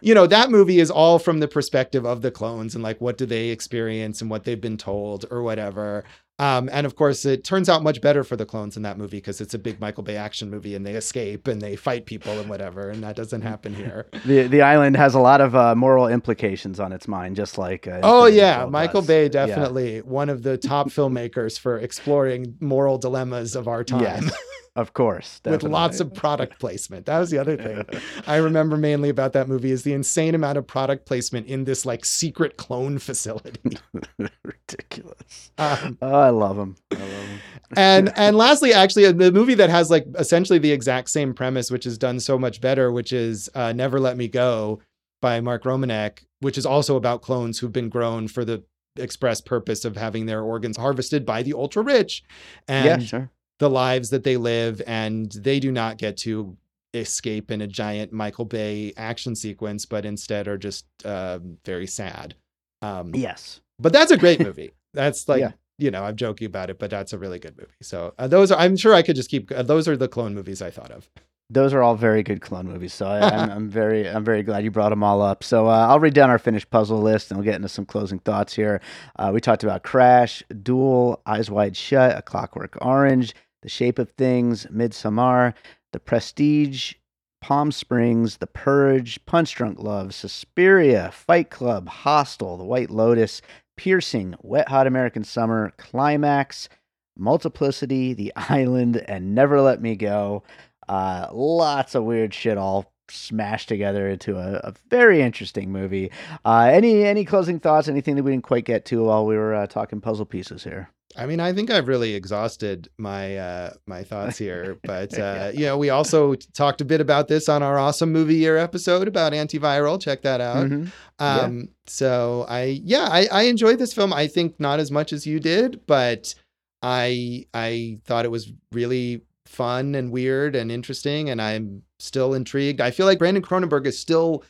you know that movie is all from the perspective of the clones and like what do they experience and what they've been told or whatever um, and of course it turns out much better for the clones in that movie because it's a big michael bay action movie and they escape and they fight people and whatever and that doesn't happen here the The island has a lot of uh, moral implications on its mind, just like. Uh, oh yeah michael does. bay Yeah. definitely one of the top filmmakers for exploring moral dilemmas of our time Yes, of course. with lots of product placement. That was the other thing I remember mainly about that movie is the insane amount of product placement in this like secret clone facility. ridiculous. Um, Oh, I love him. I love him. and and lastly, actually, the movie that has like essentially the exact same premise, which is done so much better, which is uh, Never Let Me Go by Mark Romanek, which is also about clones who've been grown for the express purpose of having their organs harvested by the ultra rich, and yeah, sure. The lives that they live, and they do not get to escape in a giant Michael Bay action sequence, but instead are just um, very sad. Um, Yes. but that's a great movie. That's like Yeah. you know I'm joking about it, but that's a really good movie. So uh, those are I'm sure I could just keep. Uh, those are the clone movies I thought of. Those are all very good clone movies. So I, I'm, I'm very, I'm very glad you brought them all up. So uh, I'll read down our finished puzzle list, and we'll get into some closing thoughts here. Uh, we talked about Crash, Duel, Eyes Wide Shut, A Clockwork Orange, The Shape of Things, Midsommar, The Prestige, Palm Springs, The Purge, Punch Drunk Love, Suspiria, Fight Club, Hostel, The White Lotus, Piercing, Wet Hot American Summer, Climax, Multiplicity, The Island, and Never Let Me Go. Uh, lots of weird shit all smashed together into a, a very interesting movie. Uh, any any closing thoughts? Anything that we didn't quite get to while we were uh, talking puzzle pieces here? I mean, I think I've really exhausted my uh, my thoughts here, but uh, Yeah. you know, we also talked a bit about this on our awesome movie year episode about antiviral. Check that out. Mhm. Yeah. Um, so I, yeah, I, I enjoyed this film. I think not as much as you did, but I, I thought it was really fun and weird and interesting. And I'm still intrigued. I feel like Brandon Cronenberg is still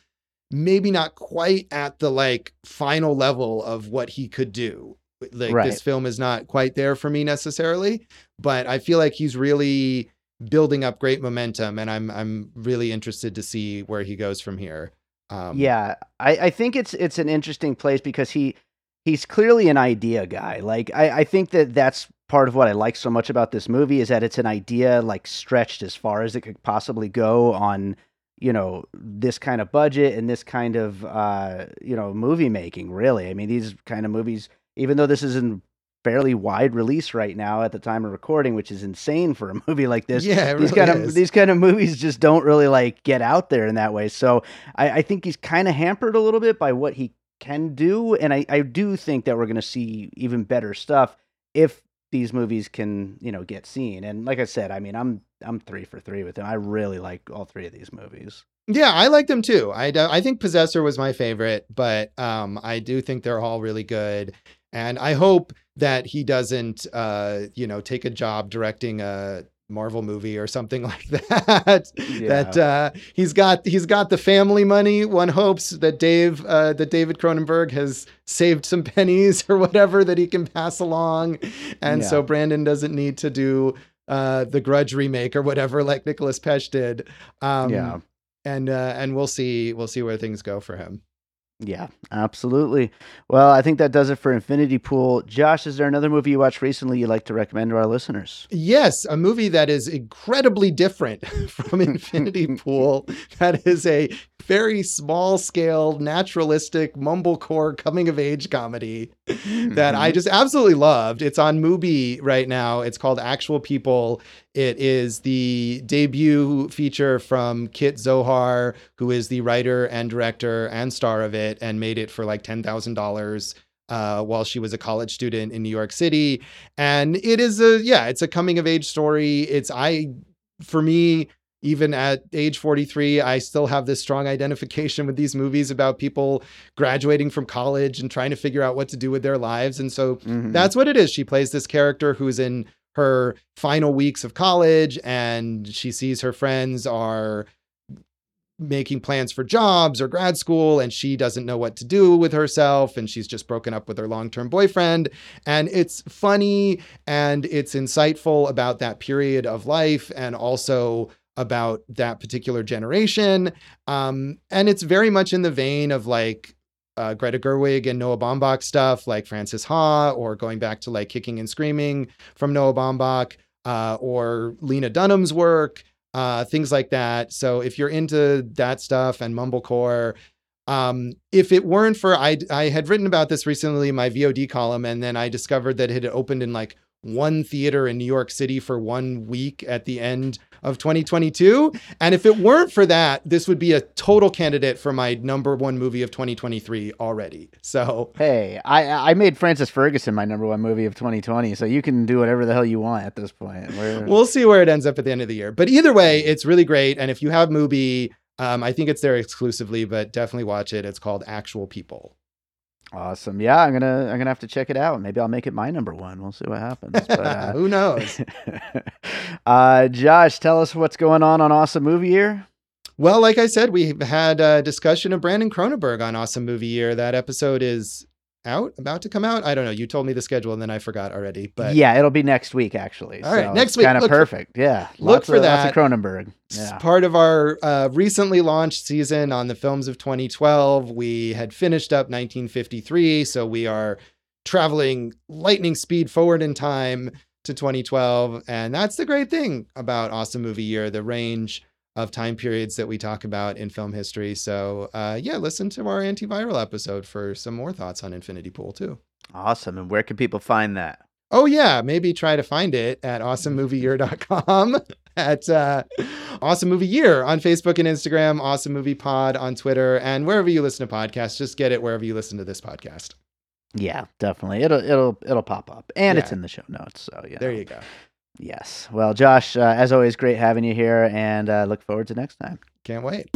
maybe not quite at the like final level of what he could do. Like Right. this film is not quite there for me necessarily, but I feel like he's really building up great momentum and I'm, I'm really interested to see where he goes from here. Um, yeah, I, I think it's it's an interesting place because he he's clearly an idea guy. Like I, I think that that's part of what I like so much about this movie is that it's an idea like stretched as far as it could possibly go on you know this kind of budget and this kind of uh you know movie making really i mean these kind of movies even though this is in fairly wide release right now at the time of recording which is insane for a movie like this Yeah, these really kind of is. these kind of movies just don't really like get out there in that way so i, I think he's kind of hampered a little bit by what he can do and I, I do think that we're going to see even better stuff if these movies can you know get seen and like i said i mean i'm i'm three for three with them. i really like all three of these movies Yeah, I like them too. I, I think Possessor was my favorite, but um, I do think they're all really good. And I hope that he doesn't, uh, you know, take a job directing a Marvel movie or something like that. That uh, he's got he's got the family money. One hopes that Dave uh, that David Cronenberg has saved some pennies or whatever that he can pass along, and so Brandon doesn't need to do uh, the Grudge remake or whatever like Nicholas Pesh did. Um, yeah and uh, and we'll see we'll see where things go for him. Yeah absolutely. Well i think that does it for infinity pool. Josh is there another movie you watched recently you'd like to recommend to our listeners? Yes, a movie that is incredibly different from Infinity Pool. That is a very small scale, naturalistic, mumblecore coming of age comedy that I just absolutely loved. It's on Mubi right now. It's called Actual People. It is the debut feature from Kit Zauhar, who is the writer and director and star of it, and made it for like ten thousand dollars uh, while she was a college student in New York City. And it is a yeah, it's a coming of age story. It's I for me even at age 43, I still have this strong identification with these movies about people graduating from college and trying to figure out what to do with their lives. And so Mhm. that's what it is. She plays this character who's in her final weeks of college and she sees her friends are making plans for jobs or grad school and she doesn't know what to do with herself and she's just broken up with her long-term boyfriend and it's funny and it's insightful about that period of life and also about that particular generation um, and it's very much in the vein of like uh, Greta Gerwig and Noah Baumbach stuff, like Frances Ha, or going back to like Kicking and Screaming from Noah Baumbach, uh, or Lena Dunham's work, uh, things like that. So if you're into that stuff and mumblecore, um, if it weren't for I, I had written about this recently in my VOD column, and then I discovered that it had opened in like one theater in New York City for one week at the end of 2022. And if it weren't for that, this would be a total candidate for my number one movie of 2023 already. So Hey, I I made Frances Ferguson my number one movie of 2020, so you can do whatever the hell you want at this point. We're, we'll see where it ends up at the end of the year. But either way, it's really great. And if you have Mubi, um, I think it's there exclusively, but definitely watch it. It's called Actual People. Awesome. Yeah, I'm gonna I'm gonna have to check it out. Maybe I'll make it my number one. We'll see what happens. But, uh, Who knows? uh, Josh, tell us what's going on on Awesome Movie Year. Well, like I said, we've had a discussion of Brandon Cronenberg on Awesome Movie Year. That episode is out, about to come out. I don't know. You told me the schedule and then I forgot already. But yeah, it'll be next week actually. All right, next week. Kind of for- perfect. yeah, look lots for of, Lots that. of Cronenberg. It's Yeah. part of our uh, recently launched season on the films of 2012. We had finished up 1953, so we are traveling lightning speed forward in time to 2012. And that's the great thing about Awesome Movie Year the range of time periods that we talk about in film history. So, uh, yeah, listen to our antiviral episode for some more thoughts on Infinity Pool, too. Awesome. And where can people find that? Oh yeah, maybe try to find it at awesomemovieyear.com, at uh, Awesome Movie Year on Facebook and Instagram, Awesome Movie Pod on Twitter, and wherever you listen to podcasts. Just get it wherever you listen to this podcast. Yeah, definitely. It'll it'll it'll pop up, and it's in the show notes. So yeah. There you go. Yes. Well, Josh, uh, as always, great having you here, and uh, look forward to next time. Can't wait.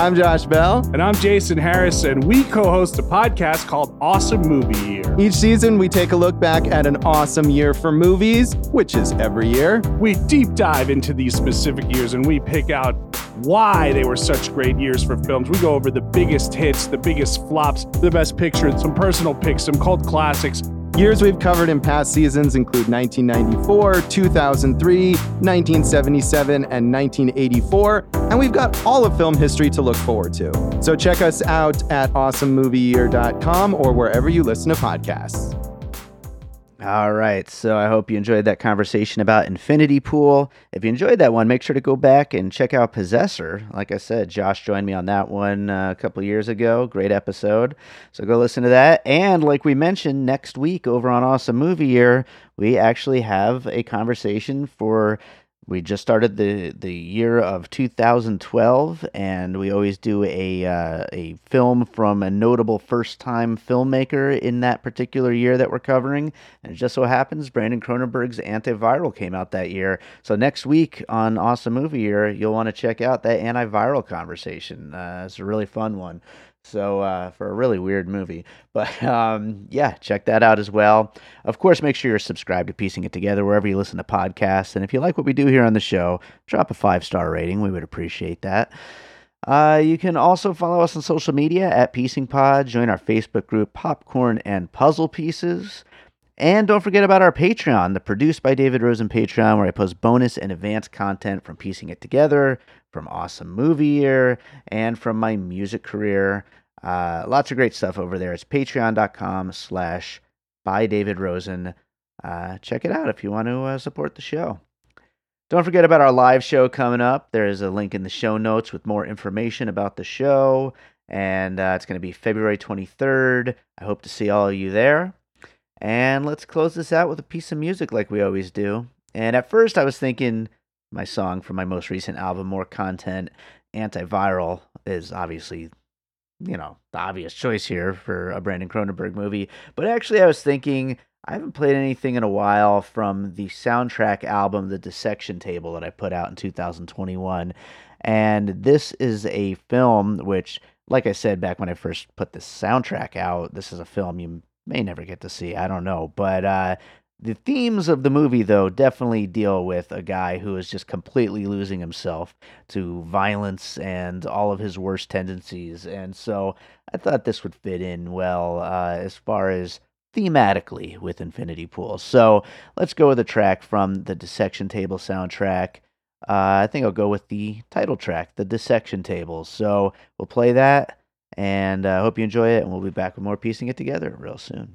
I'm Josh Bell. And I'm Jason Harris, and we co host a podcast called Awesome Movie Year. Each season, we take a look back at an awesome year for movies, which is every year. We deep dive into these specific years and we pick out why they were such great years for films. We go over the biggest hits, the biggest flops, the best pictures, some personal picks, some cult classics, Years we've covered in past seasons include 1994, 2003, 1977, and 1984, and we've got all of film history to look forward to. So check us out at awesomemovieyear.com or wherever you listen to podcasts. All right. So I hope you enjoyed that conversation about Infinity Pool. If you enjoyed that one, make sure to go back and check out Possessor. Like I said, Josh joined me on that one uh, a couple years ago. Great episode. So go listen to that. And like we mentioned, next week over on Awesome Movie Year, we actually have a conversation for we just started the the year of 2012 and we always do a uh, a film from a notable first time filmmaker in that particular year that we're covering. And it just so happens Brandon Cronenberg's antiviral came out that year. So next week on awesome movie year you'll want to check out that antiviral conversation. Uh, it's a really fun one so uh, for a really weird movie, but um, yeah, check that out as well. Of course, make sure you're subscribed to Piecing It Together wherever you listen to podcasts. And if you like what we do here on the show, drop a five star rating. We would appreciate that. Uh, you can also follow us on social media at Piecing Pod. Join our Facebook group, Popcorn and Puzzle Pieces. And don't forget about our Patreon, the Produced by David Rosen Patreon, where I post bonus and advanced content from Piecing It Together, from Awesome Movie Year, and from my music career. Uh, lots of great stuff over there. It's patreon.com slash by David Rosen. Uh, check it out if you want to uh, support the show. Don't forget about our live show coming up. There is a link in the show notes with more information about the show, and uh, it's going to be February 23rd. I hope to see all of you there. And let's close this out with a piece of music like we always do. And at first, I was thinking my song from my most recent album, More Content, Antiviral, is obviously, you know, the obvious choice here for a Brandon Cronenberg movie. But actually, I was thinking I haven't played anything in a while from the soundtrack album, The Dissection Table, that I put out in 2021. And this is a film which, like I said back when I first put the soundtrack out, this is a film you may never get to see. I don't know. But uh, the themes of the movie, though, definitely deal with a guy who is just completely losing himself to violence and all of his worst tendencies. And so I thought this would fit in well uh, as far as thematically with Infinity Pool. So let's go with a track from the Dissection Table soundtrack. Uh, I think I'll go with the title track, the Dissection Table. So we'll play that, and I uh, hope you enjoy it, and we'll be back with more piecing it together real soon.